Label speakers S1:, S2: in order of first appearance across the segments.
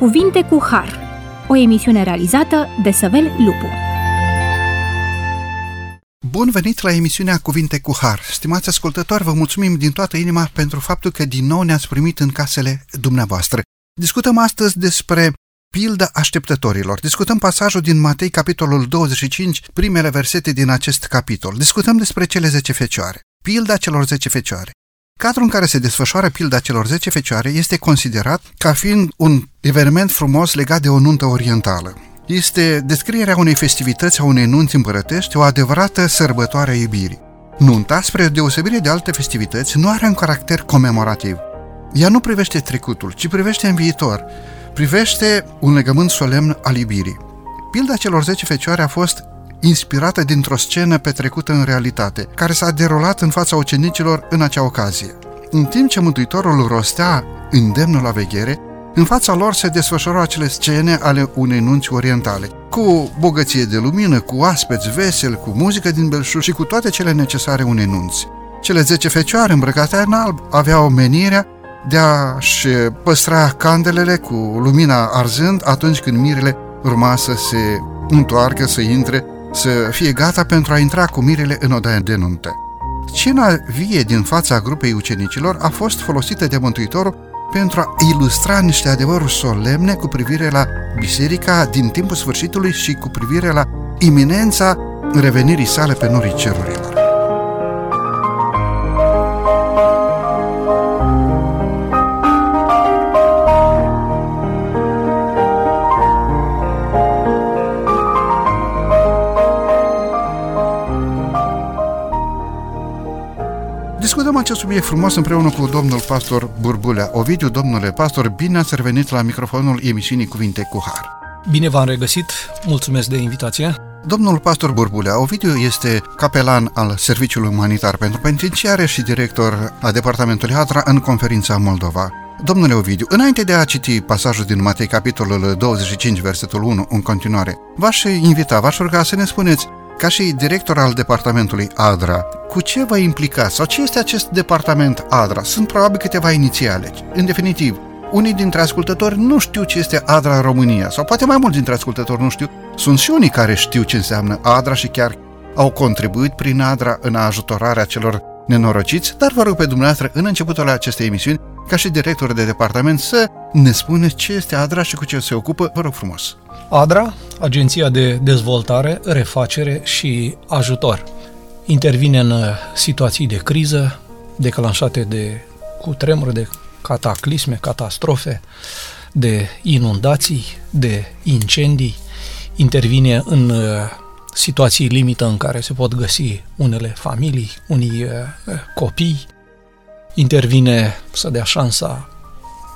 S1: Cuvinte cu Har, o emisiune realizată de Săvel Lupu.
S2: Bun venit la emisiunea Cuvinte cu Har. Stimați ascultători, vă mulțumim din toată inima pentru faptul că din nou ne-ați primit în casele dumneavoastră. Discutăm astăzi despre pilda așteptătorilor. Discutăm pasajul din Matei, capitolul 25, primele versete din acest capitol. Discutăm despre cele 10 fecioare. Pilda celor 10 fecioare. Cadrul în care se desfășoară pilda celor 10 fecioare este considerat ca fiind un eveniment frumos legat de o nuntă orientală. Este descrierea unei festivități a unei nunți împărătești, o adevărată sărbătoare a iubirii. Nunta, spre deosebire de alte festivități, nu are un caracter comemorativ. Ea nu privește trecutul, ci privește în viitor. Privește un legământ solemn al iubirii. Pilda celor 10 fecioare a fost inspirată dintr-o scenă petrecută în realitate, care s-a derulat în fața ucenicilor în acea ocazie. În timp ce Mântuitorul rostea îndemnul la veghere, în fața lor se desfășurau acele scene ale unei nunți orientale, cu bogăție de lumină, cu aspeți vesel, cu muzică din belșug și cu toate cele necesare unei nunți. Cele zece fecioare îmbrăcate în alb aveau menirea de a-și păstra candelele cu lumina arzând atunci când mirele urma să se întoarcă, să intre să fie gata pentru a intra cu mirele în odaia de nuntă. Scena vie din fața grupei ucenicilor a fost folosită de Mântuitorul pentru a ilustra niște adevăruri solemne cu privire la biserica din timpul sfârșitului și cu privire la iminența revenirii sale pe norii cerurilor. Discutăm acest subiect frumos împreună cu domnul pastor Burbulea. Ovidiu, domnule pastor, bine ați revenit la microfonul emisiunii Cuvinte cu Har.
S3: Bine v-am regăsit, mulțumesc de invitație.
S2: Domnul pastor Burbulea, Ovidiu este capelan al Serviciului Umanitar pentru Penitenciare și director a Departamentului Adra în conferința Moldova. Domnule Ovidiu, înainte de a citi pasajul din Matei, capitolul 25, versetul 1, în continuare, v-aș invita, v-aș ruga să ne spuneți ca și director al departamentului ADRA, cu ce vă implicați sau ce este acest departament ADRA? Sunt probabil câteva inițiale. În definitiv, unii dintre ascultători nu știu ce este ADRA în România, sau poate mai mulți dintre ascultători nu știu. Sunt și unii care știu ce înseamnă ADRA și chiar au contribuit prin ADRA în ajutorarea celor nenorociți, dar vă rog pe dumneavoastră, în începutul acestei emisiuni, ca și director de departament, să ne spuneți ce este ADRA și cu ce se ocupă, vă rog frumos.
S3: ADRA, Agenția de Dezvoltare, Refacere și Ajutor, intervine în uh, situații de criză declanșate de cutremure, de cataclisme, catastrofe, de inundații, de incendii, intervine în uh, situații limită în care se pot găsi unele familii, unii uh, copii, intervine să dea șansa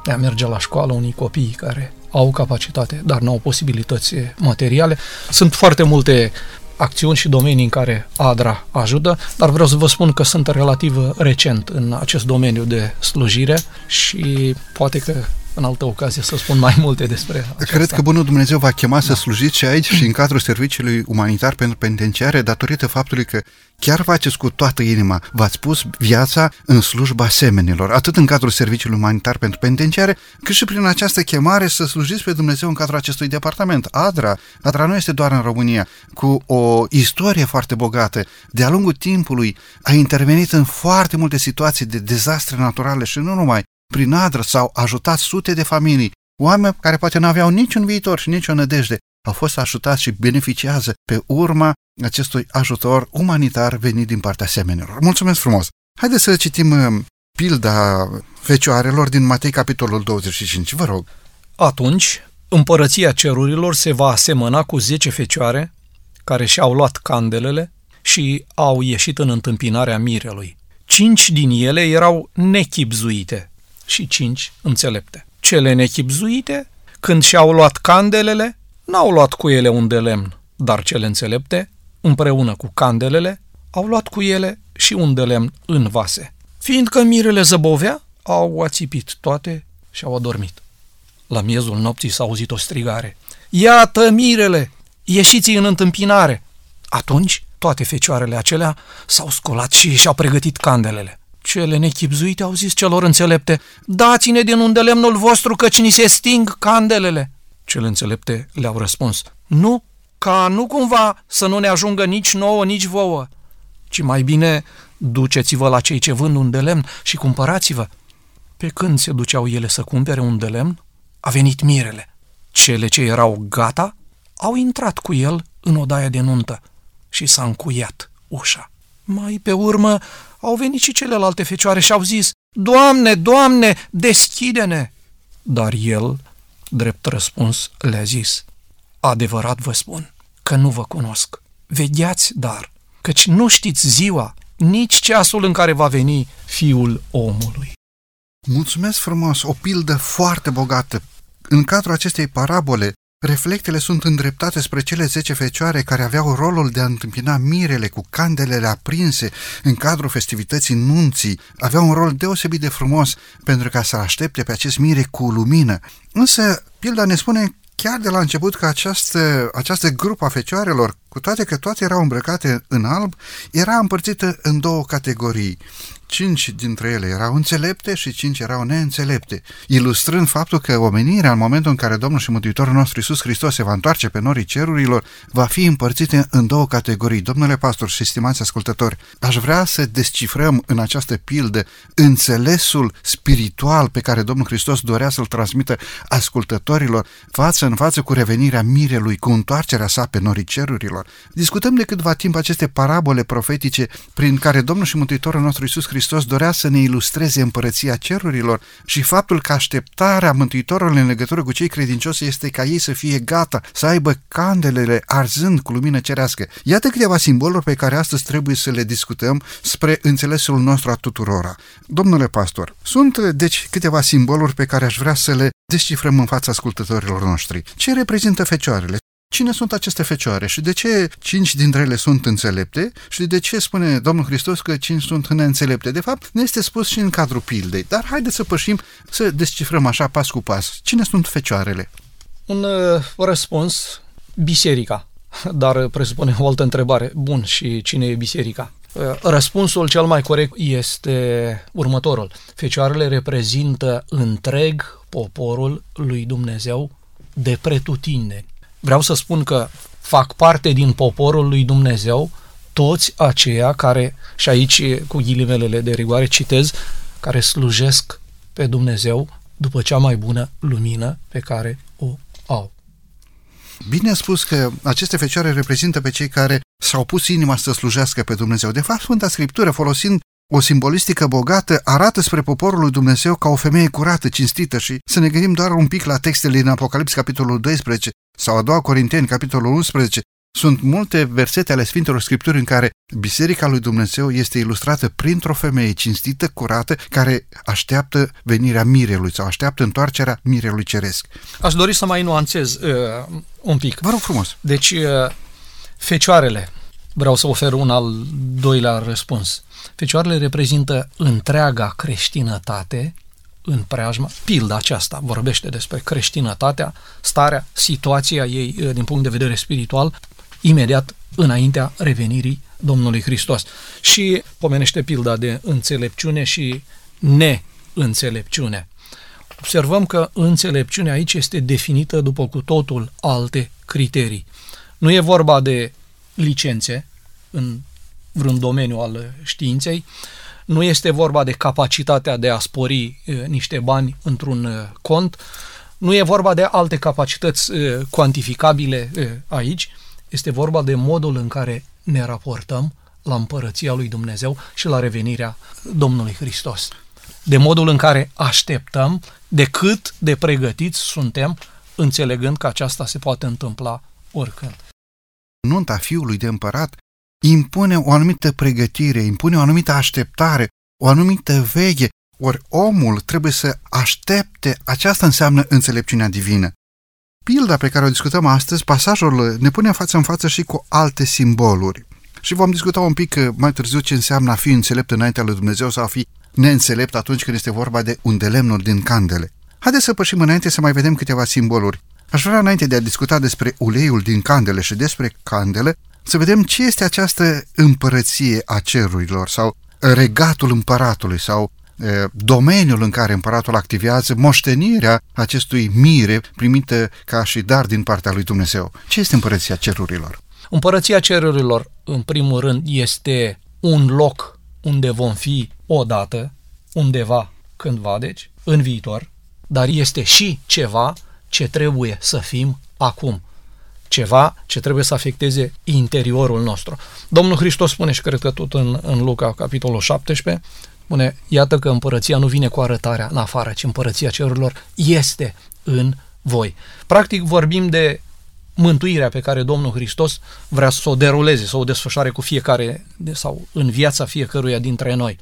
S3: de a merge la școală unii copii care au capacitate, dar nu au posibilități materiale. Sunt foarte multe acțiuni și domenii în care ADRA ajută, dar vreau să vă spun că sunt relativ recent în acest domeniu de slujire și poate că în altă ocazie să spun mai multe despre aceasta.
S2: Cred că Bunul Dumnezeu va chema da. să slujiți și aici și în cadrul serviciului umanitar pentru penitenciare datorită faptului că chiar faceți cu toată inima, v-ați pus viața în slujba semenilor, atât în cadrul serviciului umanitar pentru penitenciare, cât și prin această chemare să slujiți pe Dumnezeu în cadrul acestui departament. ADRA, ADRA nu este doar în România, cu o istorie foarte bogată. De-a lungul timpului a intervenit în foarte multe situații de dezastre naturale și nu numai, prin adră s-au ajutat sute de familii, oameni care poate nu aveau niciun viitor și nicio nădejde, au fost ajutați și beneficiază pe urma acestui ajutor umanitar venit din partea semenilor. Mulțumesc frumos! Haideți să citim uh, pilda fecioarelor din Matei, capitolul 25. Vă rog!
S3: Atunci, împărăția cerurilor se va asemăna cu zece fecioare care și-au luat candelele și au ieșit în întâmpinarea mirelui. Cinci din ele erau nechipzuite, și cinci înțelepte. Cele nechipzuite, când și-au luat candelele, n-au luat cu ele un de lemn, dar cele înțelepte, împreună cu candelele, au luat cu ele și un de lemn în vase. Fiindcă mirele zăbovea, au ațipit toate și au adormit. La miezul nopții s-a auzit o strigare. Iată mirele! Ieșiți în întâmpinare! Atunci toate fecioarele acelea s-au scolat și și-au pregătit candelele. Cele nechipzuite au zis celor înțelepte, dați-ne din unde lemnul vostru, căci ni se sting candelele. Cele înțelepte le-au răspuns, nu, ca nu cumva să nu ne ajungă nici nouă, nici vouă, ci mai bine duceți-vă la cei ce vând un de lemn și cumpărați-vă. Pe când se duceau ele să cumpere un de lemn, a venit mirele. Cele ce erau gata au intrat cu el în odaia de nuntă și s-a încuiat ușa. Mai pe urmă au venit și celelalte fecioare și au zis, Doamne, Doamne, deschide-ne! Dar el, drept răspuns, le-a zis, Adevărat vă spun că nu vă cunosc. Vegheați, dar, căci nu știți ziua, nici ceasul în care va veni Fiul omului.
S2: Mulțumesc frumos, o pildă foarte bogată. În cadrul acestei parabole, reflectele sunt îndreptate spre cele zece fecioare care aveau rolul de a întâmpina mirele cu candelele aprinse în cadrul festivității nunții. Aveau un rol deosebit de frumos pentru ca să aștepte pe acest mire cu lumină. Însă, pilda ne spune chiar de la început că această, această grupă a fecioarelor, cu toate că toate erau îmbrăcate în alb, era împărțită în două categorii. Cinci dintre ele erau înțelepte și cinci erau neînțelepte, ilustrând faptul că omenirea, în momentul în care Domnul și Mântuitorul nostru Iisus Hristos se va întoarce pe norii cerurilor, va fi împărțită în două categorii. Domnule pastor și stimați ascultători, aș vrea să descifrăm în această pildă înțelesul spiritual pe care Domnul Hristos dorea să-l transmită ascultătorilor față în față cu revenirea mirelui, cu întoarcerea sa pe norii cerurilor. Discutăm de câtva timp aceste parabole profetice prin care Domnul și Mântuitorul nostru Iisus Hristos dorea să ne ilustreze împărăția cerurilor și faptul că așteptarea Mântuitorului în legătură cu cei credincioși este ca ei să fie gata, să aibă candelele arzând cu lumină cerească. Iată câteva simboluri pe care astăzi trebuie să le discutăm spre înțelesul nostru a tuturora. Domnule pastor, sunt deci câteva simboluri pe care aș vrea să le descifrăm în fața ascultătorilor noștri. Ce reprezintă fecioarele? Cine sunt aceste fecioare și de ce cinci dintre ele sunt înțelepte și de ce spune Domnul Hristos că cinci sunt neînțelepte? De fapt, ne este spus și în cadrul pildei, dar haideți să pășim să descifrăm așa pas cu pas. Cine sunt fecioarele?
S3: Un uh, răspuns, biserica. Dar presupune o altă întrebare. Bun, și cine e biserica? Uh, răspunsul cel mai corect este următorul. Fecioarele reprezintă întreg poporul lui Dumnezeu de pretutindeni vreau să spun că fac parte din poporul lui Dumnezeu toți aceia care, și aici cu ghilimelele de rigoare citez, care slujesc pe Dumnezeu după cea mai bună lumină pe care o au.
S2: Bine a spus că aceste fecioare reprezintă pe cei care s-au pus inima să slujească pe Dumnezeu. De fapt, Sfânta Scriptură, folosind o simbolistică bogată, arată spre poporul lui Dumnezeu ca o femeie curată, cinstită și să ne gândim doar un pic la textele din Apocalips, capitolul 12, sau a doua Corinteni, capitolul 11, sunt multe versete ale Sfintelor Scripturi în care Biserica lui Dumnezeu este ilustrată printr-o femeie cinstită, curată, care așteaptă venirea mirelui sau așteaptă întoarcerea mirelui ceresc.
S3: Aș dori să mai nuanțez uh, un pic.
S2: Vă rog frumos.
S3: Deci, uh, fecioarele, vreau să ofer un al doilea răspuns. Fecioarele reprezintă întreaga creștinătate în preajma, pilda aceasta vorbește despre creștinătatea, starea, situația ei eh, din punct de vedere spiritual, imediat înaintea revenirii Domnului Hristos. Și pomenește pilda de înțelepciune și neînțelepciune. Observăm că înțelepciunea aici este definită după cu totul alte criterii. Nu e vorba de licențe în vreun domeniu al științei, nu este vorba de capacitatea de a spori niște bani într-un cont, nu e vorba de alte capacități cuantificabile aici, este vorba de modul în care ne raportăm la împărăția lui Dumnezeu și la revenirea Domnului Hristos. De modul în care așteptăm, de cât de pregătiți suntem, înțelegând că aceasta se poate întâmpla oricând.
S2: Nunta fiului de împărat impune o anumită pregătire, impune o anumită așteptare, o anumită veche, ori omul trebuie să aștepte, aceasta înseamnă înțelepciunea divină. Pilda pe care o discutăm astăzi, pasajul ne pune față în față și cu alte simboluri. Și vom discuta un pic uh, mai târziu ce înseamnă a fi înțelept înaintea lui Dumnezeu sau a fi neînțelept atunci când este vorba de un de lemnuri din candele. Haideți să pășim înainte să mai vedem câteva simboluri. Aș vrea înainte de a discuta despre uleiul din candele și despre candele, să vedem ce este această împărăție a cerurilor sau regatul împăratului sau domeniul în care împăratul activează, moștenirea acestui mire primită ca și dar din partea lui Dumnezeu. Ce este împărăția cerurilor?
S3: Împărăția cerurilor, în primul rând, este un loc unde vom fi odată, undeva, cândva, deci, în viitor, dar este și ceva ce trebuie să fim acum. Ceva ce trebuie să afecteze interiorul nostru. Domnul Hristos spune, și cred că tot în, în Luca, capitolul 17, spune, iată că împărăția nu vine cu arătarea în afară, ci împărăția cerurilor este în voi. Practic vorbim de mântuirea pe care Domnul Hristos vrea să o deruleze, să o desfășoare cu fiecare sau în viața fiecăruia dintre noi.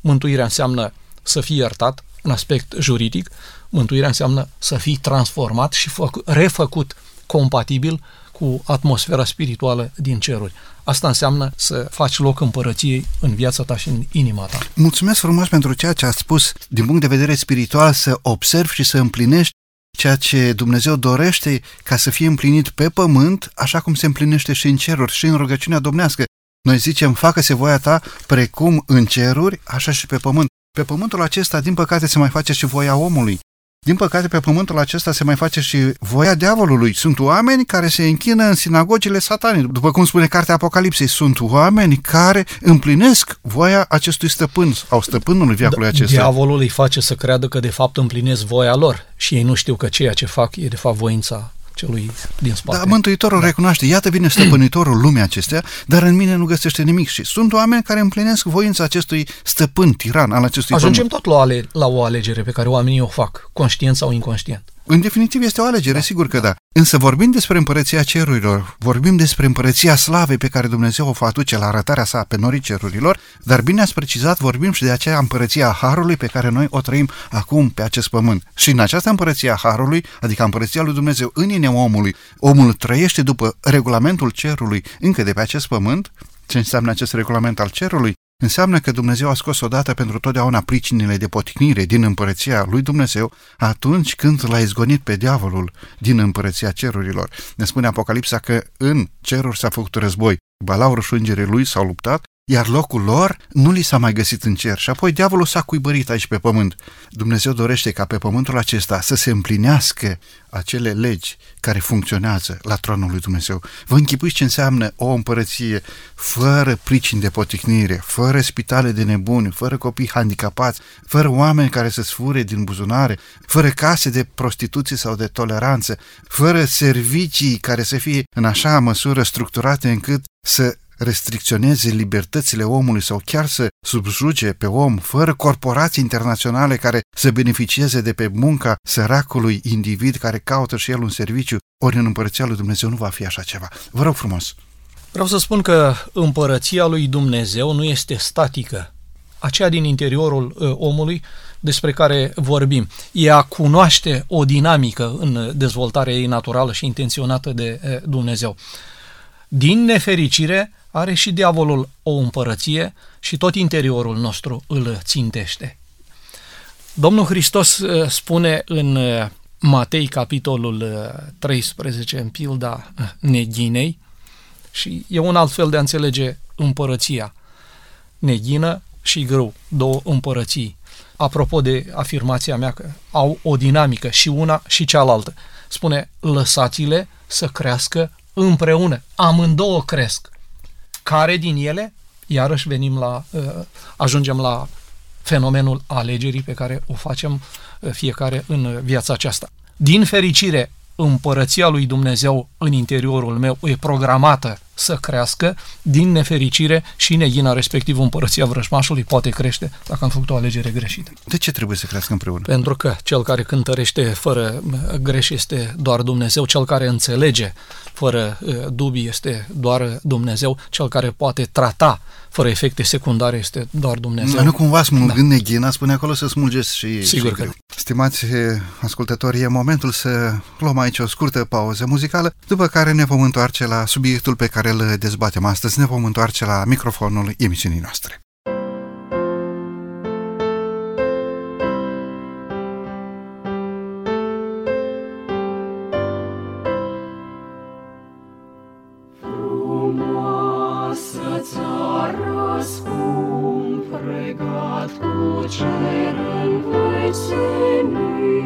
S3: Mântuirea înseamnă să fii iertat, în aspect juridic, mântuirea înseamnă să fii transformat și refăcut compatibil cu atmosfera spirituală din ceruri. Asta înseamnă să faci loc împărăției în viața ta și în inima ta.
S2: Mulțumesc frumos pentru ceea ce ați spus din punct de vedere spiritual, să observi și să împlinești ceea ce Dumnezeu dorește ca să fie împlinit pe pământ, așa cum se împlinește și în ceruri, și în rugăciunea domnească. Noi zicem, facă-se voia ta precum în ceruri, așa și pe pământ. Pe pământul acesta, din păcate, se mai face și voia omului. Din păcate, pe pământul acesta se mai face și voia diavolului. Sunt oameni care se închină în sinagogile satanii. După cum spune cartea Apocalipsei, sunt oameni care împlinesc voia acestui stăpân sau stăpânului viacului acesta.
S3: Diavolul îi face să creadă că de fapt împlinesc voia lor și ei nu știu că ceea ce fac e de fapt voința celui din spate.
S2: Da, Mântuitorul da. recunoaște, iată vine stăpânitorul lumii acestea, dar în mine nu găsește nimic și sunt oameni care împlinesc voința acestui stăpân, tiran al acestui
S3: Ajungem pământ. tot la, ale, la o alegere pe care oamenii o fac, conștient sau inconștient.
S2: În definitiv este o alegere, da. sigur că da. Însă vorbim despre împărăția cerurilor, vorbim despre împărăția slavei pe care Dumnezeu o va aduce la arătarea sa pe norii cerurilor, dar bine ați precizat, vorbim și de aceea împărăția Harului pe care noi o trăim acum pe acest pământ. Și în această împărăția Harului, adică împărăția lui Dumnezeu în inima omului, omul trăiește după regulamentul cerului încă de pe acest pământ, ce înseamnă acest regulament al cerului? Înseamnă că Dumnezeu a scos odată pentru totdeauna pricinile de poticnire din împărăția lui Dumnezeu atunci când l-a izgonit pe diavolul din împărăția cerurilor. Ne spune Apocalipsa că în ceruri s-a făcut război. Balaurul și îngerii lui s-au luptat iar locul lor nu li s-a mai găsit în cer și apoi diavolul s-a cuibărit aici pe pământ. Dumnezeu dorește ca pe pământul acesta să se împlinească acele legi care funcționează la tronul lui Dumnezeu. Vă închipuiți ce înseamnă o împărăție fără pricini de poticnire, fără spitale de nebuni, fără copii handicapați, fără oameni care să sfure din buzunare, fără case de prostituție sau de toleranță, fără servicii care să fie în așa măsură structurate încât să restricționeze libertățile omului sau chiar să subjuge pe om fără corporații internaționale care să beneficieze de pe munca săracului individ care caută și el un serviciu, ori în împărăția lui Dumnezeu nu va fi așa ceva. Vă rog frumos!
S3: Vreau să spun că împărăția lui Dumnezeu nu este statică. Aceea din interiorul uh, omului despre care vorbim. Ea cunoaște o dinamică în dezvoltarea ei naturală și intenționată de uh, Dumnezeu. Din nefericire, are și diavolul o împărăție și tot interiorul nostru îl țintește. Domnul Hristos uh, spune în uh, Matei, capitolul 13, uh, în pilda neghinei, și e un alt fel de a înțelege împărăția. Neghină și grâu, două împărății. Apropo de afirmația mea că au o dinamică și una și cealaltă. Spune, lăsați-le să crească împreună. Amândouă cresc. Care din ele? Iarăși venim la, uh, ajungem la fenomenul alegerii pe care o facem uh, fiecare în viața aceasta. Din fericire, împărăția lui Dumnezeu în interiorul meu e programată să crească, din nefericire și neghina respectiv împărăția vrăjmașului poate crește dacă am făcut o alegere greșită.
S2: De ce trebuie să crească împreună?
S3: Pentru că cel care cântărește fără greș este doar Dumnezeu, cel care înțelege fără uh, dubii este doar Dumnezeu, cel care poate trata fără efecte secundare este doar Dumnezeu.
S2: Nu cumva smulgând da. neghina, spune acolo să smulgeți și...
S3: Sigur și că
S2: Stimați eh, ascultători, e momentul să luăm aici o scurtă pauză muzicală, după care ne vom întoarce la subiectul pe care îl dezbatem astăzi, ne vom întoarce la microfonul emisiunii noastre. După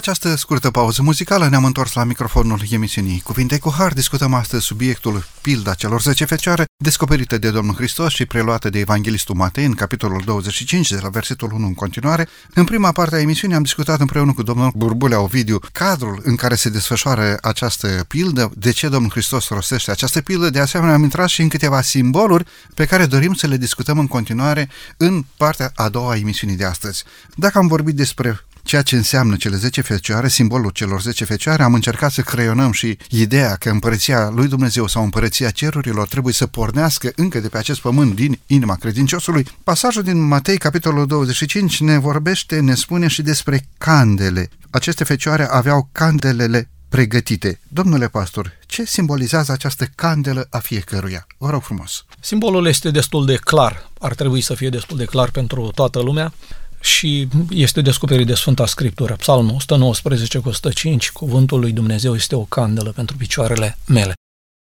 S2: această scurtă pauză muzicală ne-am întors la microfonul emisiunii Cuvinte cu Har. Discutăm astăzi subiectul Pilda celor 10 fecioare, descoperite de Domnul Hristos și preluate de Evanghelistul Matei în capitolul 25, de la versetul 1 în continuare. În prima parte a emisiunii am discutat împreună cu domnul Burbulea Ovidiu cadrul în care se desfășoară această pildă, de ce Domnul Hristos rostește această pildă. De asemenea, am intrat și în câteva simboluri pe care dorim să le discutăm în continuare în partea a doua a emisiunii de astăzi. Dacă am vorbit despre ceea ce înseamnă cele 10 fecioare, simbolul celor 10 fecioare, am încercat să creionăm și ideea că împărăția lui Dumnezeu sau împărăția cerurilor trebuie să pornească încă de pe acest pământ din inima credinciosului. Pasajul din Matei, capitolul 25, ne vorbește, ne spune și despre candele. Aceste fecioare aveau candelele pregătite. Domnule pastor, ce simbolizează această candelă a fiecăruia? Vă rog frumos.
S3: Simbolul este destul de clar. Ar trebui să fie destul de clar pentru toată lumea și este descoperit de Sfânta Scriptură. Psalmul 119 cu 105, cuvântul lui Dumnezeu este o candelă pentru picioarele mele.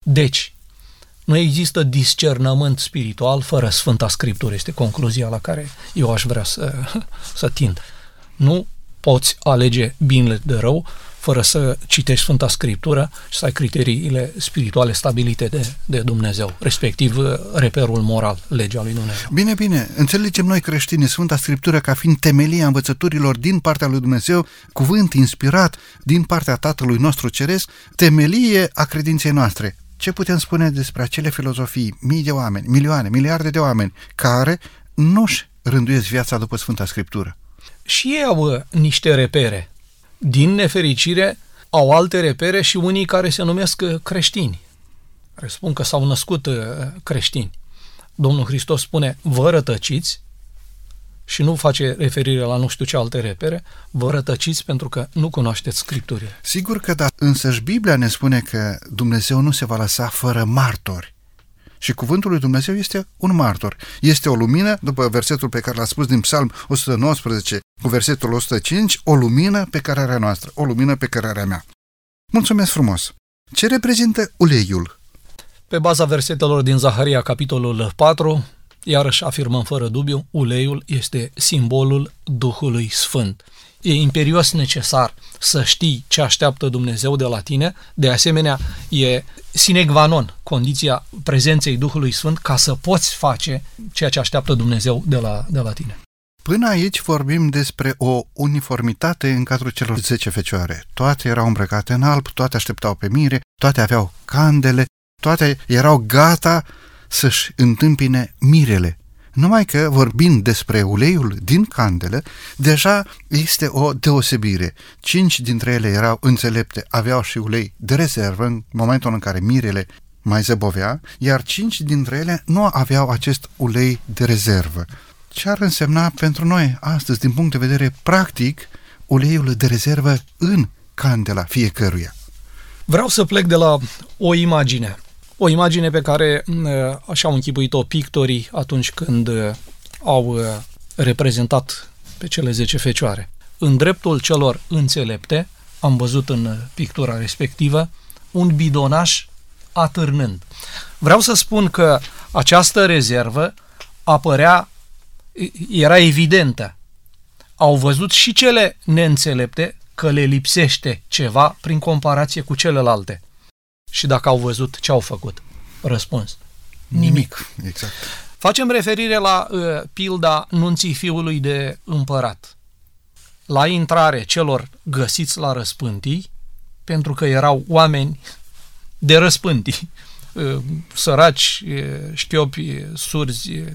S3: Deci, nu există discernământ spiritual fără Sfânta Scriptură, este concluzia la care eu aș vrea să, să tind. Nu poți alege binele de rău fără să citești Sfânta Scriptură și să ai criteriile spirituale stabilite de, de Dumnezeu, respectiv uh, reperul moral, legea lui Dumnezeu.
S2: Bine, bine, înțelegem noi creștini Sfânta Scriptură ca fiind temelia învățăturilor din partea lui Dumnezeu, cuvânt inspirat din partea Tatălui nostru Ceresc, temelie a credinței noastre. Ce putem spune despre acele filozofii, mii de oameni, milioane, miliarde de oameni, care nu-și rânduiesc viața după Sfânta Scriptură?
S3: Și ei au uh, niște repere din nefericire, au alte repere și unii care se numesc uh, creștini, care spun că s-au născut uh, creștini. Domnul Hristos spune, vă rătăciți, și nu face referire la nu știu ce alte repere, vă rătăciți pentru că nu cunoașteți Scripturile.
S2: Sigur că da, însăși Biblia ne spune că Dumnezeu nu se va lăsa fără martori. Și cuvântul lui Dumnezeu este un martor. Este o lumină, după versetul pe care l-a spus din Psalm 119 cu versetul 105, o lumină pe care noastră, o lumină pe care mea. Mulțumesc frumos! Ce reprezintă uleiul?
S3: Pe baza versetelor din Zaharia, capitolul 4, iarăși afirmăm fără dubiu, uleiul este simbolul Duhului Sfânt. E imperios necesar să știi ce așteaptă Dumnezeu de la tine, de asemenea e sine qua non, condiția prezenței Duhului Sfânt ca să poți face ceea ce așteaptă Dumnezeu de la, de la tine.
S2: Până aici vorbim despre o uniformitate în cadrul celor 10 fecioare. Toate erau îmbrăcate în alb, toate așteptau pe mire, toate aveau candele, toate erau gata să-și întâmpine mirele. Numai că, vorbind despre uleiul din candelă, deja este o deosebire. Cinci dintre ele erau înțelepte, aveau și ulei de rezervă în momentul în care mirele mai zăbovea, iar cinci dintre ele nu aveau acest ulei de rezervă. Ce ar însemna pentru noi astăzi, din punct de vedere practic, uleiul de rezervă în candela fiecăruia?
S3: Vreau să plec de la o imagine o imagine pe care așa au închipuit-o pictorii atunci când au reprezentat pe cele 10 fecioare. În dreptul celor înțelepte, am văzut în pictura respectivă, un bidonaș atârnând. Vreau să spun că această rezervă apărea, era evidentă. Au văzut și cele neînțelepte că le lipsește ceva prin comparație cu celelalte. Și dacă au văzut, ce au făcut? Răspuns. Nimic. Nimic.
S2: Exact.
S3: Facem referire la uh, pilda nunții fiului de împărat. La intrare celor găsiți la răspântii, pentru că erau oameni de răspântii, uh, săraci, uh, șchiopi, surzi, uh,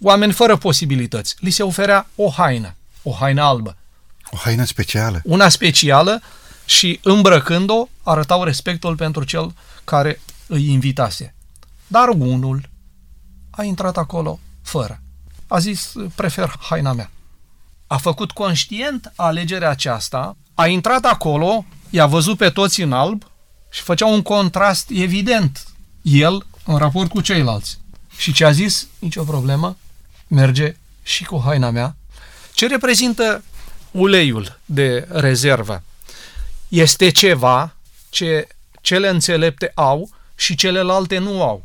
S3: oameni fără posibilități. Li se oferea o haină, o haină albă.
S2: O haină specială.
S3: Una specială și îmbrăcând-o arătau respectul pentru cel care îi invitase. Dar unul a intrat acolo fără. A zis, prefer haina mea. A făcut conștient alegerea aceasta, a intrat acolo, i-a văzut pe toți în alb și făcea un contrast evident el în raport cu ceilalți. Și ce a zis? Nicio problemă, merge și cu haina mea. Ce reprezintă uleiul de rezervă? Este ceva ce cele înțelepte au și celelalte nu au.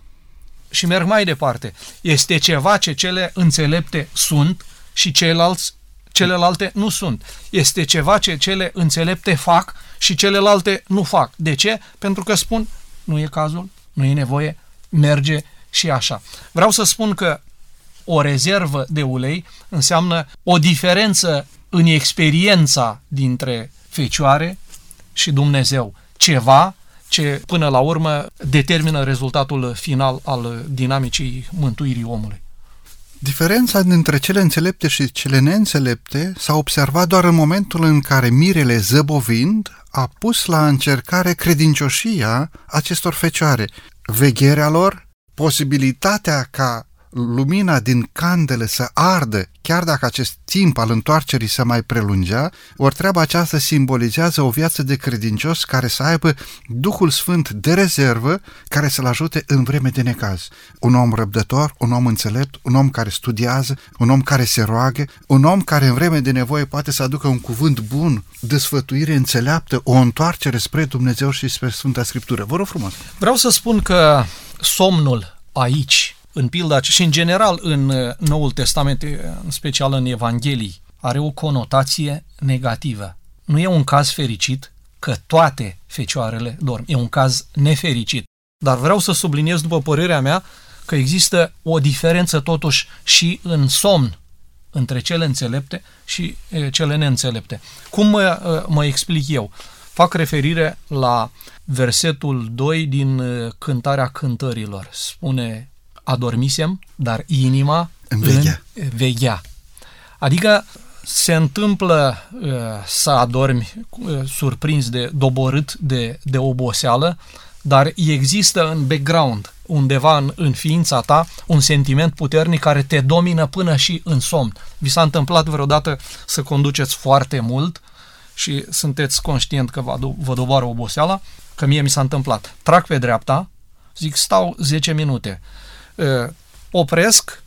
S3: Și merg mai departe. Este ceva ce cele înțelepte sunt și ceilalți, celelalte nu sunt. Este ceva ce cele înțelepte fac și celelalte nu fac. De ce? Pentru că spun, nu e cazul, nu e nevoie, merge și așa. Vreau să spun că o rezervă de ulei înseamnă o diferență în experiența dintre fecioare și Dumnezeu. Ceva ce până la urmă determină rezultatul final al dinamicii mântuirii omului.
S2: Diferența dintre cele înțelepte și cele neînțelepte s-a observat doar în momentul în care mirele zăbovind a pus la încercare credincioșia acestor fecioare, vegherea lor, posibilitatea ca lumina din candele să ardă, chiar dacă acest timp al întoarcerii se mai prelungea, ori treaba aceasta simbolizează o viață de credincios care să aibă Duhul Sfânt de rezervă care să-l ajute în vreme de necaz. Un om răbdător, un om înțelept, un om care studiază, un om care se roagă, un om care în vreme de nevoie poate să aducă un cuvânt bun, desfătuire înțeleaptă, o întoarcere spre Dumnezeu și spre Sfânta Scriptură. Vă rog frumos!
S3: Vreau să spun că somnul aici în pilda și în general în uh, Noul Testament, uh, în special în Evanghelii, are o conotație negativă. Nu e un caz fericit că toate fecioarele dorm. E un caz nefericit. Dar vreau să subliniez, după părerea mea, că există o diferență totuși și în somn între cele înțelepte și cele neînțelepte. Cum mă, mă explic eu? Fac referire la versetul 2 din Cântarea Cântărilor. Spune, adormisem, dar inima
S2: înveghea.
S3: veghea. Adică se întâmplă uh, să adormi uh, surprins de doborât de, de oboseală, dar există în background, undeva în, în ființa ta, un sentiment puternic care te domină până și în somn. Vi s-a întâmplat vreodată să conduceți foarte mult și sunteți conștient că vă, vă doboară oboseala? Că mie mi s-a întâmplat. Trag pe dreapta, zic stau 10 minute, uh, opresc,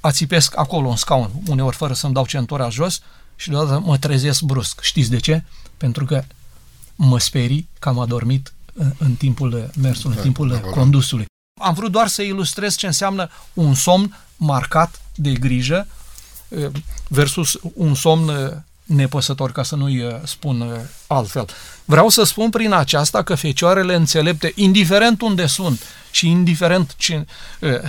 S3: ațipesc acolo în scaun, uneori fără să-mi dau centura jos și deodată mă trezesc brusc. Știți de ce? Pentru că mă sperii că am adormit în, în timpul mersului, în timpul acolo. condusului. Am vrut doar să ilustrez ce înseamnă un somn marcat de grijă versus un somn nepăsător, ca să nu-i spun altfel. Vreau să spun prin aceasta că fecioarele înțelepte, indiferent unde sunt și indiferent ce,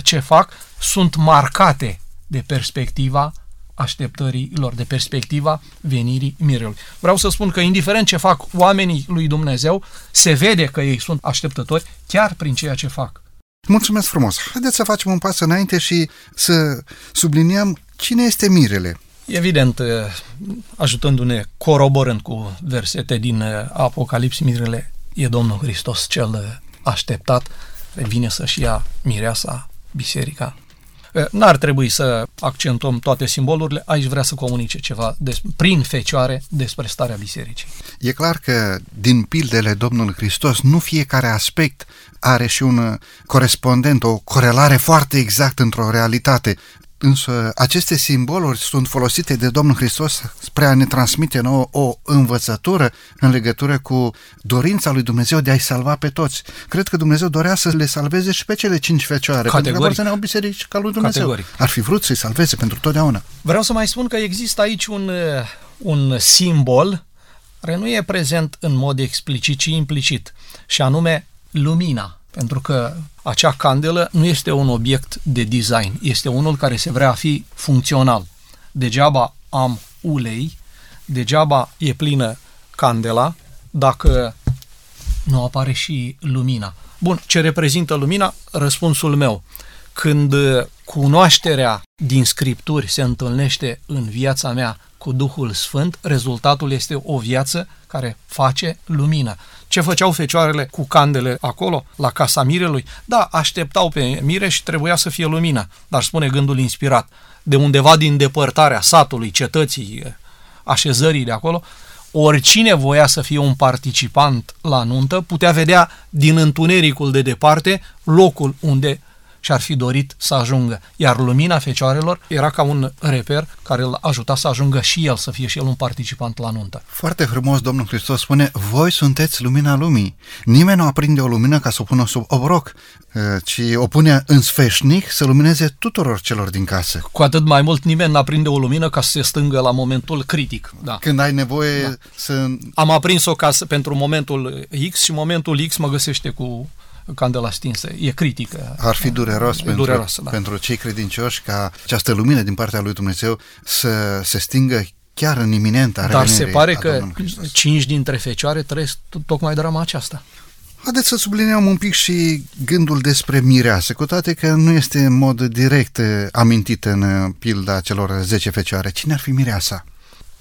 S3: ce fac, sunt marcate de perspectiva așteptării lor, de perspectiva venirii mirelui. Vreau să spun că indiferent ce fac oamenii lui Dumnezeu, se vede că ei sunt așteptători chiar prin ceea ce fac.
S2: Mulțumesc frumos! Haideți să facem un pas înainte și să subliniem cine este mirele.
S3: Evident, ajutându-ne, coroborând cu versete din Apocalips, mirele e Domnul Hristos cel așteptat, vine să-și ia mireasa, biserica N-ar trebui să accentuăm toate simbolurile, aici vrea să comunice ceva des, prin fecioare despre starea bisericii.
S2: E clar că din pildele Domnului Hristos nu fiecare aspect are și un corespondent, o corelare foarte exactă într-o realitate. Însă aceste simboluri sunt folosite de Domnul Hristos spre a ne transmite nouă o învățătură în legătură cu dorința lui Dumnezeu de a-i salva pe toți. Cred că Dumnezeu dorea să le salveze și pe cele cinci fecioare,
S3: Categoric.
S2: pentru că vor să ne biserici ca lui Dumnezeu.
S3: Categoric.
S2: Ar fi vrut să-i salveze pentru totdeauna.
S3: Vreau să mai spun că există aici un, un simbol care nu e prezent în mod explicit, ci implicit, și anume lumina. Pentru că acea candelă nu este un obiect de design, este unul care se vrea a fi funcțional. Degeaba am ulei, degeaba e plină candela, dacă nu apare și lumina. Bun, ce reprezintă lumina? Răspunsul meu. Când cunoașterea din scripturi se întâlnește în viața mea cu Duhul Sfânt, rezultatul este o viață care face lumină. Ce făceau fecioarele cu candele acolo, la casa mirelui? Da, așteptau pe mire și trebuia să fie lumină, dar spune gândul inspirat, de undeva din depărtarea satului, cetății, așezării de acolo, oricine voia să fie un participant la nuntă putea vedea din întunericul de departe locul unde și-ar fi dorit să ajungă. Iar lumina fecioarelor era ca un reper care îl ajuta să ajungă și el, să fie și el un participant la nuntă.
S2: Foarte frumos, Domnul Hristos spune, voi sunteți lumina lumii. Nimeni nu aprinde o lumină ca să o pună sub obroc, eh, ci o pune în sfeșnic să lumineze tuturor celor din casă.
S3: Cu atât mai mult nimeni nu aprinde o lumină ca să se stângă la momentul critic. Da.
S2: Când ai nevoie da. să...
S3: Am aprins-o ca să, pentru momentul X și momentul X mă găsește cu candela stinsă. E critică.
S2: Ar fi dureros,
S3: e
S2: pentru,
S3: dureros da.
S2: pentru cei credincioși ca această lumină din partea lui Dumnezeu să se stingă chiar în iminenta
S3: Dar se pare că cinci dintre fecioare trăiesc tocmai drama aceasta.
S2: Haideți să subliniem un pic și gândul despre mireasă, cu toate că nu este în mod direct eh, amintit în eh, pilda celor 10 fecioare. Cine ar fi mireasa?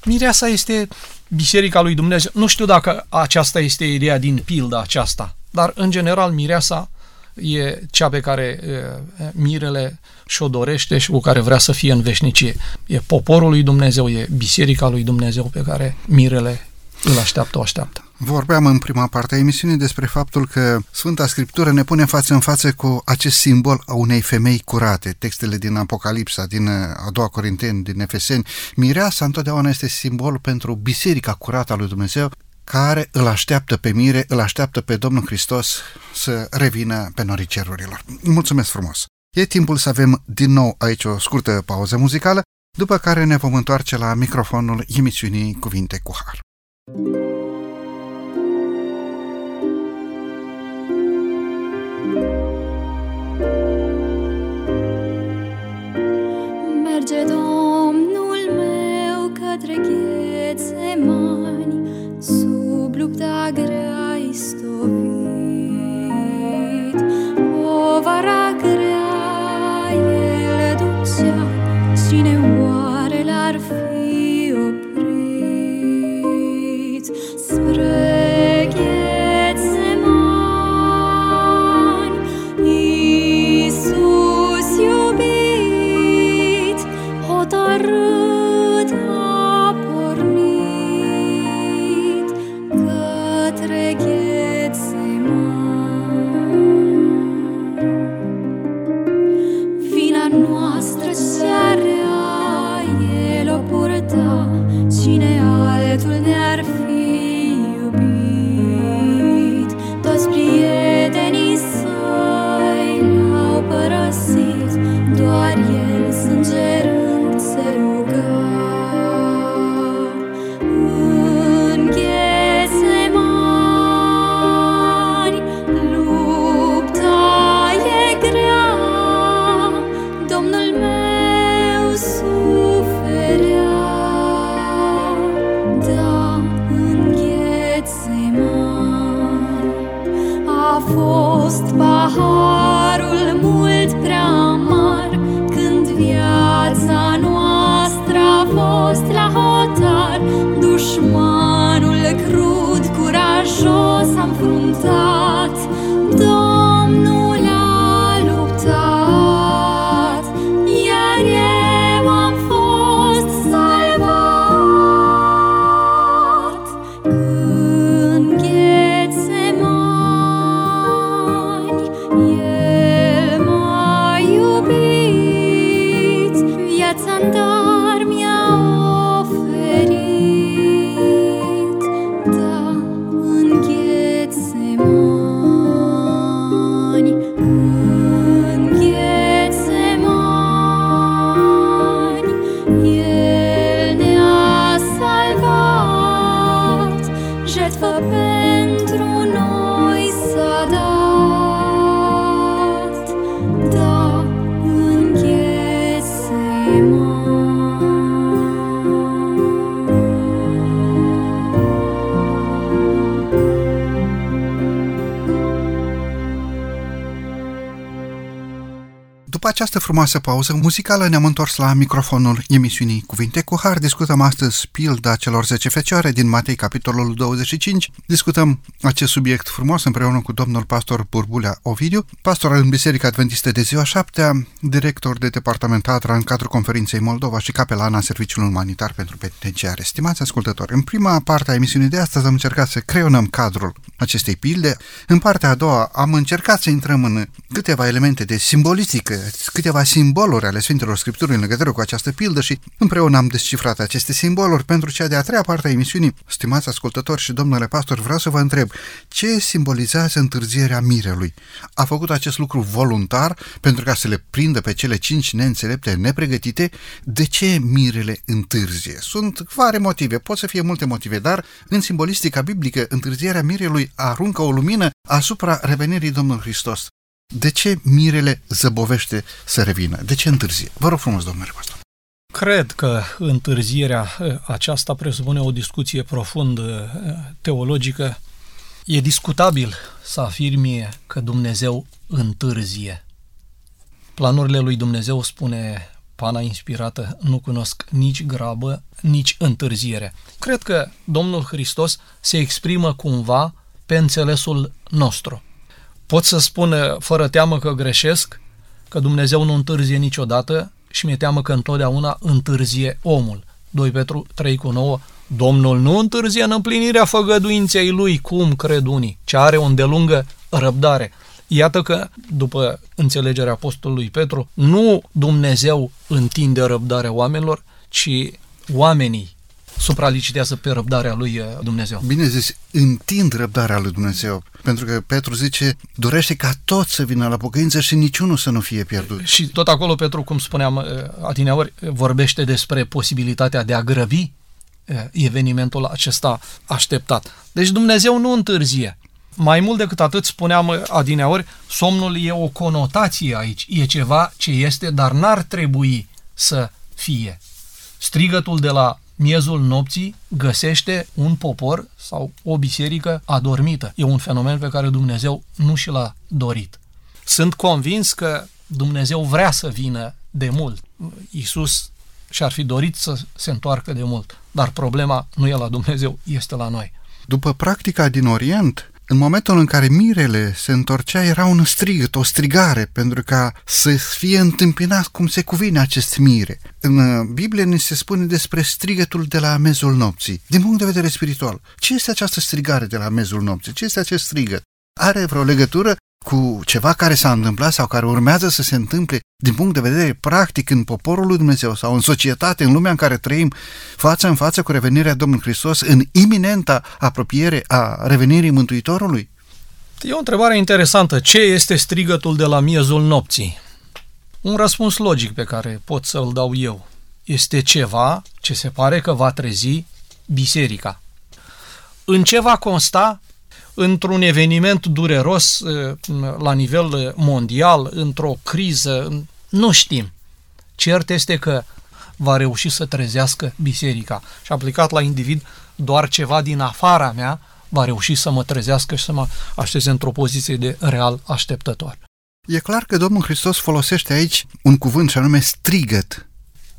S3: Mireasa este Biserica lui Dumnezeu. Nu știu dacă aceasta este ideea din pilda aceasta, dar în general mireasa e cea pe care e, mirele și-o dorește și cu care vrea să fie în veșnicie. E poporul lui Dumnezeu, e biserica lui Dumnezeu pe care mirele îl așteaptă, o așteaptă.
S2: Vorbeam în prima parte a emisiunii despre faptul că Sfânta Scriptură ne pune față în față cu acest simbol a unei femei curate. Textele din Apocalipsa, din a doua Corinteni, din Efeseni. Mireasa întotdeauna este simbol pentru biserica curată a lui Dumnezeu care îl așteaptă pe mire, îl așteaptă pe Domnul Hristos să revină pe norii cerurilor. Mulțumesc frumos! E timpul să avem din nou aici o scurtă pauză muzicală după care ne vom întoarce la microfonul emisiunii Cuvinte cu Har.
S4: Merge lupta grea istovit. Povara grea el ducea, cine oare l-ar fi
S2: frumoasă pauză muzicală ne-am întors la microfonul emisiunii Cuvinte cu Har. Discutăm astăzi pilda celor 10 fecioare din Matei, capitolul 25. Discutăm acest subiect frumos împreună cu domnul pastor Burbulea Ovidiu, pastor în Biserica Adventistă de ziua 7 director de departament ATRA în cadrul conferinței Moldova și capelana Serviciului Umanitar pentru Penitenciare. Stimați ascultători, în prima parte a emisiunii de astăzi am încercat să creionăm cadrul acestei pilde. În partea a doua am încercat să intrăm în câteva elemente de simbolistică, câteva simboluri ale Sfintelor Scripturii în legătură cu această pildă și împreună am descifrat aceste simboluri pentru cea de-a treia parte a emisiunii. Stimați ascultători și domnule pastor, vreau să vă întreb, ce simbolizează întârzierea mirelui? A făcut acest lucru voluntar pentru ca să le prindă pe cele cinci neînțelepte nepregătite? De ce mirele întârzie? Sunt vari motive, pot să fie multe motive, dar în simbolistica biblică întârzierea mirelui aruncă o lumină asupra revenirii Domnului Hristos. De ce mirele zăbovește să revină? De ce întârzie? Vă rog frumos, domnule pastor.
S3: Cred că întârzierea aceasta presupune o discuție profundă teologică. E discutabil să afirmi că Dumnezeu întârzie. Planurile lui Dumnezeu, spune pana inspirată, nu cunosc nici grabă, nici întârziere. Cred că Domnul Hristos se exprimă cumva pe înțelesul nostru. Pot să spun fără teamă că greșesc, că Dumnezeu nu întârzie niciodată și mi-e teamă că întotdeauna întârzie omul. 2 Petru 3 cu 9 Domnul nu întârzie în împlinirea făgăduinței lui, cum cred unii, ci are o îndelungă răbdare. Iată că, după înțelegerea apostolului Petru, nu Dumnezeu întinde răbdarea oamenilor, ci oamenii supralicitează pe răbdarea lui uh, Dumnezeu.
S2: Bine zis, întind răbdarea lui Dumnezeu. Pentru că Petru zice, dorește ca toți să vină la pocăință și niciunul să nu fie pierdut.
S3: Și tot acolo Petru, cum spuneam uh, adineori, vorbește despre posibilitatea de a grăbi uh, evenimentul acesta așteptat. Deci Dumnezeu nu întârzie. Mai mult decât atât, spuneam uh, adineori, somnul e o conotație aici, e ceva ce este, dar n-ar trebui să fie. Strigătul de la miezul nopții găsește un popor sau o biserică adormită. E un fenomen pe care Dumnezeu nu și l-a dorit. Sunt convins că Dumnezeu vrea să vină de mult. Iisus și-ar fi dorit să se întoarcă de mult, dar problema nu e la Dumnezeu, este la noi.
S2: După practica din Orient, în momentul în care mirele se întorcea, era un strigăt, o strigare, pentru ca să fie întâmpinat cum se cuvine acest mire. În uh, Biblie ne se spune despre strigătul de la mezul nopții. Din punct de vedere spiritual, ce este această strigare de la mezul nopții? Ce este acest strigăt? Are vreo legătură cu ceva care s-a întâmplat sau care urmează să se întâmple din punct de vedere practic în poporul lui Dumnezeu sau în societate, în lumea în care trăim, față în față cu revenirea Domnului Hristos, în iminenta apropiere a revenirii Mântuitorului?
S3: E o întrebare interesantă. Ce este strigătul de la miezul nopții? Un răspuns logic pe care pot să-l dau eu. Este ceva ce se pare că va trezi biserica. În ce va consta într-un eveniment dureros uh, la nivel uh, mondial, într-o criză, nu știm. Cert este că va reuși să trezească biserica și aplicat la individ doar ceva din afara mea va reuși să mă trezească și să mă așeze într-o poziție de real așteptător.
S2: E clar că Domnul Hristos folosește aici un cuvânt și anume strigăt.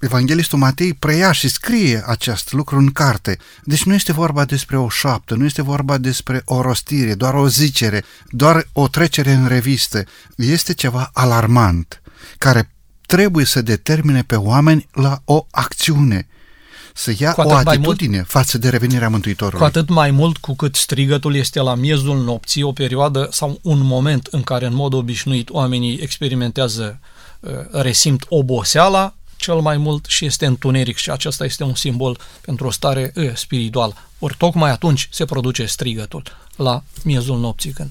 S2: Evanghelistul Matei preia și scrie acest lucru în carte. Deci nu este vorba despre o șaptă, nu este vorba despre o rostire, doar o zicere, doar o trecere în revistă. Este ceva alarmant, care trebuie să determine pe oameni la o acțiune, să ia o atitudine mult, față de revenirea Mântuitorului.
S3: Cu atât mai mult cu cât strigătul este la miezul nopții, o perioadă sau un moment în care în mod obișnuit oamenii experimentează, uh, resimt oboseala, cel mai mult și este întuneric și acesta este un simbol pentru o stare e, spirituală. Ori tocmai atunci se produce strigătul, la miezul nopții când.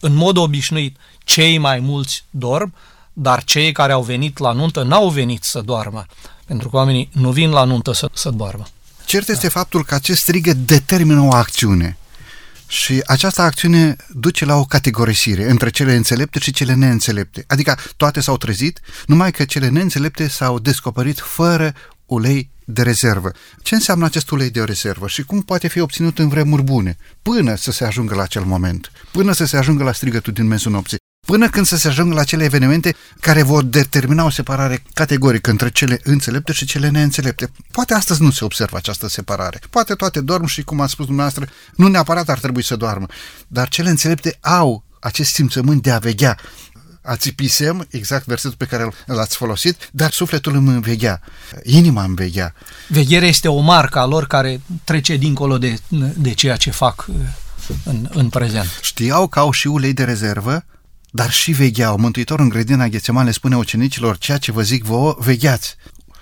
S3: În mod obișnuit, cei mai mulți dorm, dar cei care au venit la nuntă n-au venit să doarmă, pentru că oamenii nu vin la nuntă să, să doarmă.
S2: Cert este da. faptul că acest strigă determină o acțiune. Și această acțiune duce la o categorisire între cele înțelepte și cele neînțelepte. Adică toate s-au trezit, numai că cele neînțelepte s-au descoperit fără ulei de rezervă. Ce înseamnă acest ulei de rezervă și cum poate fi obținut în vremuri bune, până să se ajungă la acel moment, până să se ajungă la strigătul din mesul nopții? Până când să se ajungă la cele evenimente care vor determina o separare categorică între cele înțelepte și cele neînțelepte. Poate astăzi nu se observă această separare. Poate toate dorm și, cum a spus dumneavoastră, nu neapărat ar trebui să doarmă. Dar cele înțelepte au acest simțământ de a veghea. Ațipisem, exact versetul pe care l-ați folosit, dar sufletul îmi înveghea, inima îmi înveghea.
S3: Vegherea este o marcă a lor care trece dincolo de, de ceea ce fac în, în prezent.
S2: Știau că au și ulei de rezervă, dar și vegheau. Mântuitorul în grădina Ghețemane spune ucenicilor, ceea ce vă zic vouă, vegheați.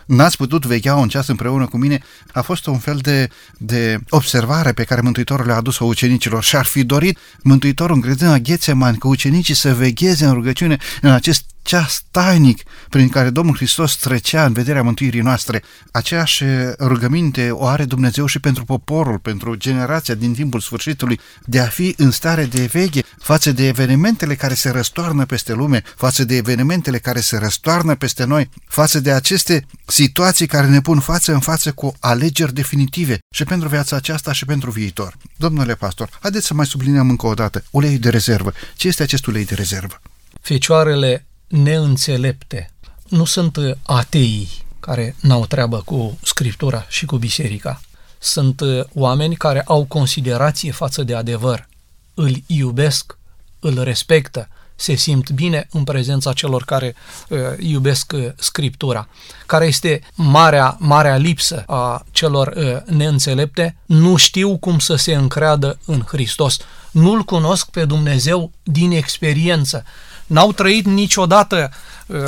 S2: N-ați putut veghea un ceas împreună cu mine? A fost un fel de, de observare pe care Mântuitorul le-a adus-o ucenicilor și ar fi dorit Mântuitorul în grădina Ghețemani că ucenicii să vegheze în rugăciune în acest ceas tainic prin care Domnul Hristos trecea în vederea mântuirii noastre. Aceeași rugăminte o are Dumnezeu și pentru poporul, pentru generația din timpul sfârșitului, de a fi în stare de veche față de evenimentele care se răstoarnă peste lume, față de evenimentele care se răstoarnă peste noi, față de aceste situații care ne pun față în față cu alegeri definitive și pentru viața aceasta și pentru viitor. Domnule pastor, haideți să mai subliniem încă o dată ulei de rezervă. Ce este acest ulei de rezervă?
S3: Fecioarele neînțelepte. Nu sunt uh, atei care n-au treabă cu Scriptura și cu biserica. Sunt uh, oameni care au considerație față de adevăr, îl iubesc, îl respectă, se simt bine în prezența celor care uh, iubesc uh, Scriptura. Care este marea, marea lipsă a celor uh, neînțelepte? Nu știu cum să se încreadă în Hristos. Nu-L cunosc pe Dumnezeu din experiență n-au trăit niciodată uh,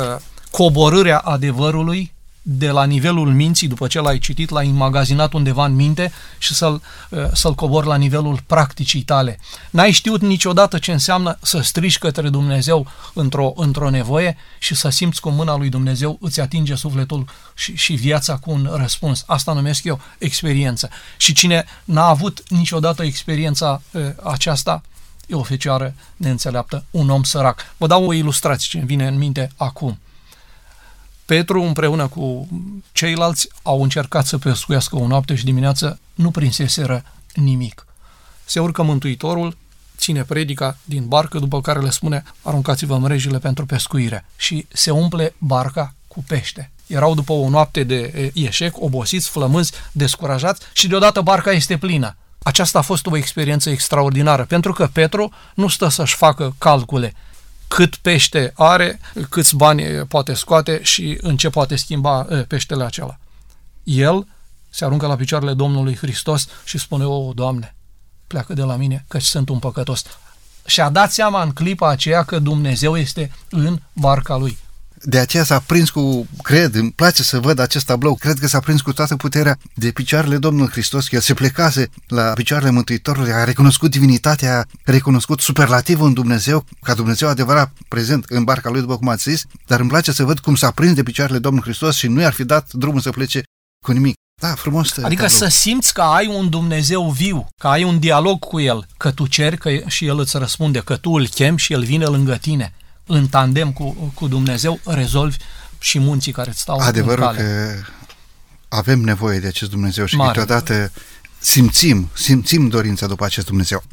S3: coborârea adevărului de la nivelul minții, după ce l-ai citit, l-ai magazinat undeva în minte și să-l, uh, să-l cobor la nivelul practicii tale. N-ai știut niciodată ce înseamnă să strigi către Dumnezeu într-o, într-o nevoie și să simți cum mâna lui Dumnezeu îți atinge sufletul și, și viața cu un răspuns. Asta numesc eu experiență. Și cine n-a avut niciodată experiența uh, aceasta, e o fecioară neînțeleaptă, un om sărac. Vă dau o ilustrație ce vine în minte acum. Petru împreună cu ceilalți au încercat să pescuiască o noapte și dimineață nu prinseseră nimic. Se urcă Mântuitorul, ține predica din barcă, după care le spune aruncați-vă mrejile pentru pescuire și se umple barca cu pește. Erau după o noapte de eșec, obosiți, flămânzi, descurajați și deodată barca este plină. Aceasta a fost o experiență extraordinară, pentru că Petru nu stă să-și facă calcule cât pește are, câți bani poate scoate și în ce poate schimba peștele acela. El se aruncă la picioarele Domnului Hristos și spune, o, Doamne, pleacă de la mine, căci sunt un păcătos. Și-a dat seama în clipa aceea că Dumnezeu este în barca lui.
S2: De aceea s-a prins cu, cred, îmi place să văd acest tablou, cred că s-a prins cu toată puterea de picioarele Domnului Hristos, că el se plecase la picioarele Mântuitorului, a recunoscut divinitatea, a recunoscut superlativul în Dumnezeu, ca Dumnezeu adevărat prezent în barca lui, după cum ați zis, dar îmi place să văd cum s-a prins de picioarele Domnului Hristos și nu i-ar fi dat drumul să plece cu nimic. Da, frumos.
S3: Adică tablou. să simți că ai un Dumnezeu viu, că ai un dialog cu El, că tu ceri că și El îți răspunde, că tu îl chem și El vine lângă tine în tandem cu, cu Dumnezeu, rezolvi și munții care îți stau
S2: Adevărul
S3: în cale.
S2: că avem nevoie de acest Dumnezeu și Mare. câteodată simțim, simțim dorința după acest Dumnezeu.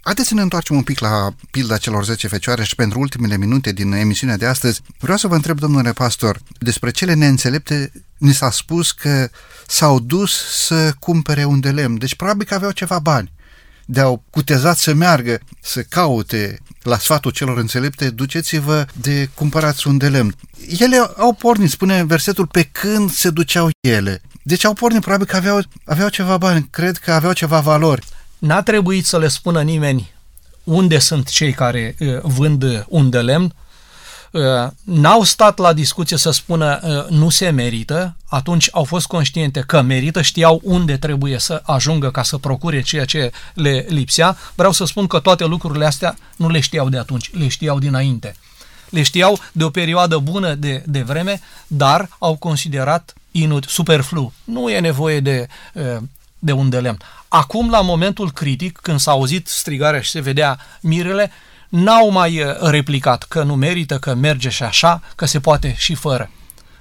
S2: Haideți să ne întoarcem un pic la pilda celor 10 fecioare și pentru ultimele minute din emisiunea de astăzi vreau să vă întreb, domnule pastor, despre cele neînțelepte ni s-a spus că s-au dus să cumpere un de lemn, deci probabil că aveau ceva bani de-au cutezat să meargă, să caute la sfatul celor înțelepte, duceți-vă de cumpărați un de lemn. Ele au pornit, spune versetul, pe când se duceau ele. Deci au pornit, probabil că aveau, aveau ceva bani, cred că aveau ceva valori.
S3: N-a trebuit să le spună nimeni unde sunt cei care uh, vând un de lemn, Uh, n-au stat la discuție să spună uh, nu se merită, atunci au fost conștiente că merită, știau unde trebuie să ajungă ca să procure ceea ce le lipsea. Vreau să spun că toate lucrurile astea nu le știau de atunci, le știau dinainte. Le știau de o perioadă bună de, de vreme, dar au considerat inut, superflu. Nu e nevoie de, uh, de un de lemn. Acum, la momentul critic, când s-a auzit strigarea și se vedea mirele, n-au mai uh, replicat că nu merită, că merge și așa, că se poate și fără.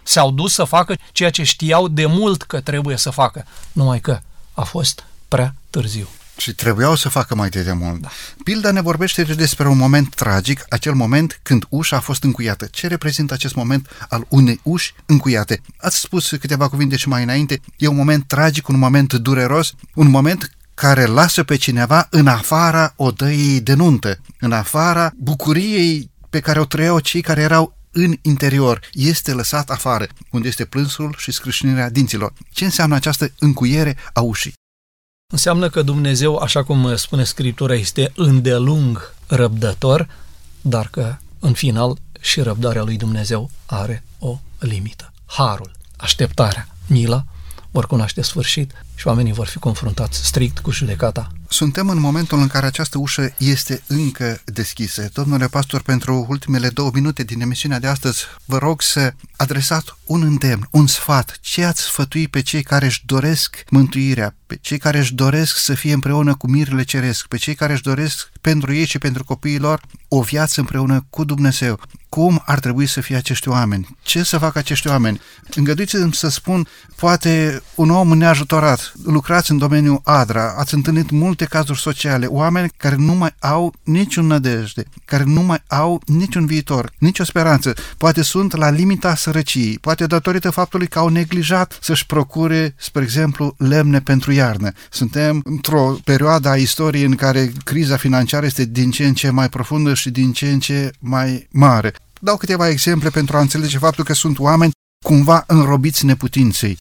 S3: S-au dus să facă ceea ce știau de mult că trebuie să facă, numai că a fost prea târziu.
S2: Și trebuiau să facă mai de mult. Da. Pilda ne vorbește despre un moment tragic, acel moment când ușa a fost încuiată. Ce reprezintă acest moment al unei uși încuiate? Ați spus câteva cuvinte și mai înainte. E un moment tragic, un moment dureros, un moment care lasă pe cineva în afara odăii de nuntă, în afara bucuriei pe care o trăiau cei care erau în interior, este lăsat afară, unde este plânsul și scrâșnirea dinților. Ce înseamnă această încuiere a ușii?
S3: Înseamnă că Dumnezeu, așa cum spune Scriptura, este îndelung răbdător, dar că, în final, și răbdarea lui Dumnezeu are o limită. Harul, așteptarea, mila, vor cunoaște sfârșit și oamenii vor fi confruntați strict cu judecata.
S2: Suntem în momentul în care această ușă este încă deschisă. Domnule pastor, pentru ultimele două minute din emisiunea de astăzi, vă rog să adresați un îndemn, un sfat. Ce ați sfătui pe cei care își doresc mântuirea, pe cei care își doresc să fie împreună cu mirile ceresc, pe cei care își doresc pentru ei și pentru copiilor o viață împreună cu Dumnezeu. Cum ar trebui să fie acești oameni? Ce să facă acești oameni? Îngăduiți-mi să spun, poate un om neajutorat, lucrați în domeniul ADRA, ați întâlnit multe cazuri sociale, oameni care nu mai au niciun nădejde, care nu mai au niciun viitor, nicio speranță, poate sunt la limita sărăciei, poate datorită faptului că au neglijat să-și procure, spre exemplu, lemne pentru iarnă. Suntem într-o perioadă a istoriei în care criza financiară este din ce în ce mai profundă și din ce în ce mai mare. Dau câteva exemple pentru a înțelege faptul că sunt oameni cumva înrobiți neputinței.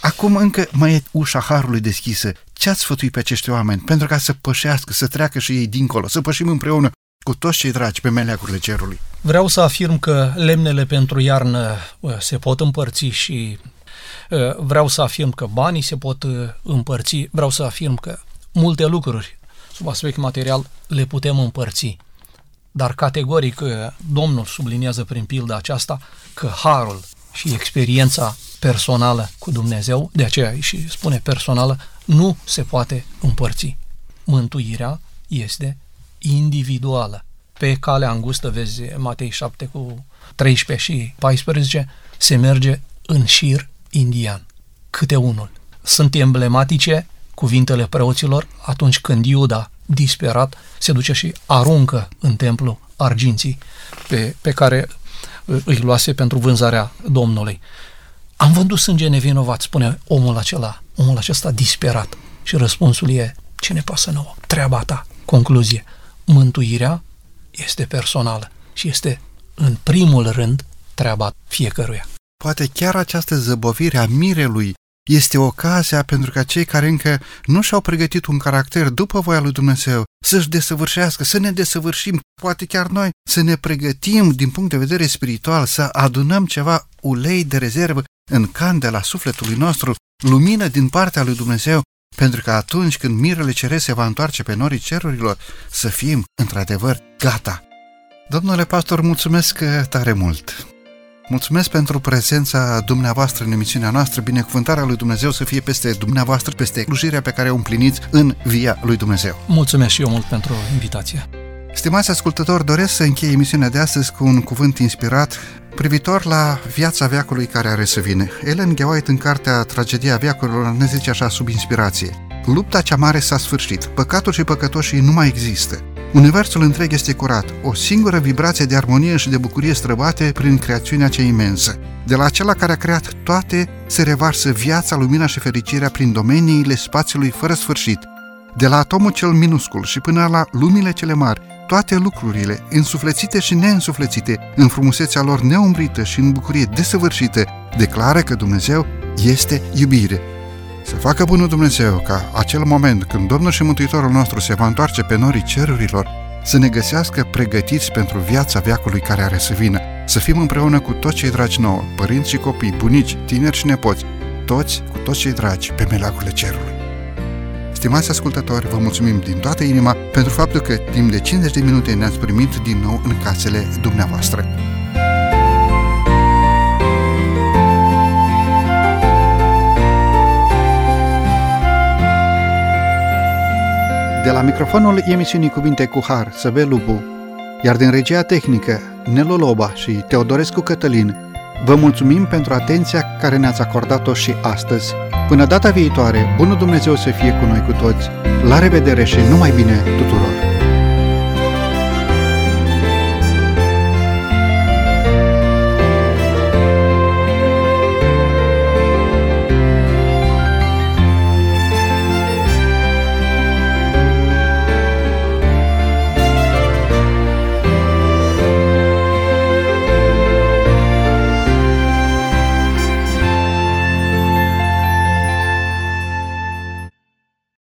S2: Acum încă mai e ușa Harului deschisă. Ce ați sfătui pe acești oameni pentru ca să pășească, să treacă și ei dincolo, să pășim împreună cu toți cei dragi pe meleagurile cerului?
S3: Vreau să afirm că lemnele pentru iarnă se pot împărți și uh, vreau să afirm că banii se pot uh, împărți, vreau să afirm că multe lucruri sub aspect material le putem împărți. Dar categoric uh, Domnul subliniază prin pilda aceasta că harul și experiența personală cu Dumnezeu, de aceea și spune personală, nu se poate împărți. Mântuirea este individuală. Pe calea îngustă, vezi Matei 7 cu 13 și 14, se merge în șir indian, câte unul. Sunt emblematice cuvintele preoților atunci când Iuda, disperat, se duce și aruncă în templu arginții pe, pe care îi luase pentru vânzarea Domnului. Am vândut sânge nevinovat, spune omul acela, omul acesta disperat. Și răspunsul e, ce ne pasă nouă? Treaba ta. Concluzie, mântuirea este personală și este în primul rând treaba fiecăruia.
S2: Poate chiar această zăbovire a mirelui este ocazia pentru ca cei care încă nu și-au pregătit un caracter după voia lui Dumnezeu să-și desăvârșească, să ne desăvârșim, poate chiar noi să ne pregătim din punct de vedere spiritual, să adunăm ceva ulei de rezervă în candela sufletului nostru, lumină din partea lui Dumnezeu, pentru că atunci când mirele ceresc se va întoarce pe norii cerurilor, să fim, într-adevăr, gata. Domnule pastor, mulțumesc tare mult! Mulțumesc pentru prezența dumneavoastră în emisiunea noastră, binecuvântarea lui Dumnezeu să fie peste dumneavoastră, peste slujirea pe care o împliniți în via lui Dumnezeu.
S3: Mulțumesc și eu mult pentru invitație.
S2: Stimați ascultători, doresc să închei emisiunea de astăzi cu un cuvânt inspirat privitor la viața veacului care are să vină. Ellen G. White în cartea Tragedia veacurilor ne zice așa sub inspirație. Lupta cea mare s-a sfârșit, păcatul și păcătoșii nu mai există. Universul întreg este curat, o singură vibrație de armonie și de bucurie străbate prin creațiunea cea imensă. De la acela care a creat toate se revarsă viața, lumina și fericirea prin domeniile spațiului fără sfârșit. De la atomul cel minuscul și până la lumile cele mari, toate lucrurile, însuflețite și neînsuflețite, în frumusețea lor neumbrită și în bucurie desăvârșită, declară că Dumnezeu este iubire. Să facă bunul Dumnezeu ca acel moment când Domnul și Mântuitorul nostru se va întoarce pe norii cerurilor, să ne găsească pregătiți pentru viața veacului care are să vină, să fim împreună cu toți cei dragi nouă, părinți și copii, bunici, tineri și nepoți, toți cu toți cei dragi pe meleagurile cerului. Stimați ascultători, vă mulțumim din toată inima pentru faptul că timp de 50 de minute ne-ați primit din nou în casele dumneavoastră. De la microfonul emisiunii Cuvinte cu Har, Săve Lupu, iar din regia tehnică, Nelu Loba și Teodorescu Cătălin, vă mulțumim pentru atenția care ne-ați acordat-o și astăzi. Până data viitoare, bunul Dumnezeu să fie cu noi cu toți. La revedere și numai bine tuturor!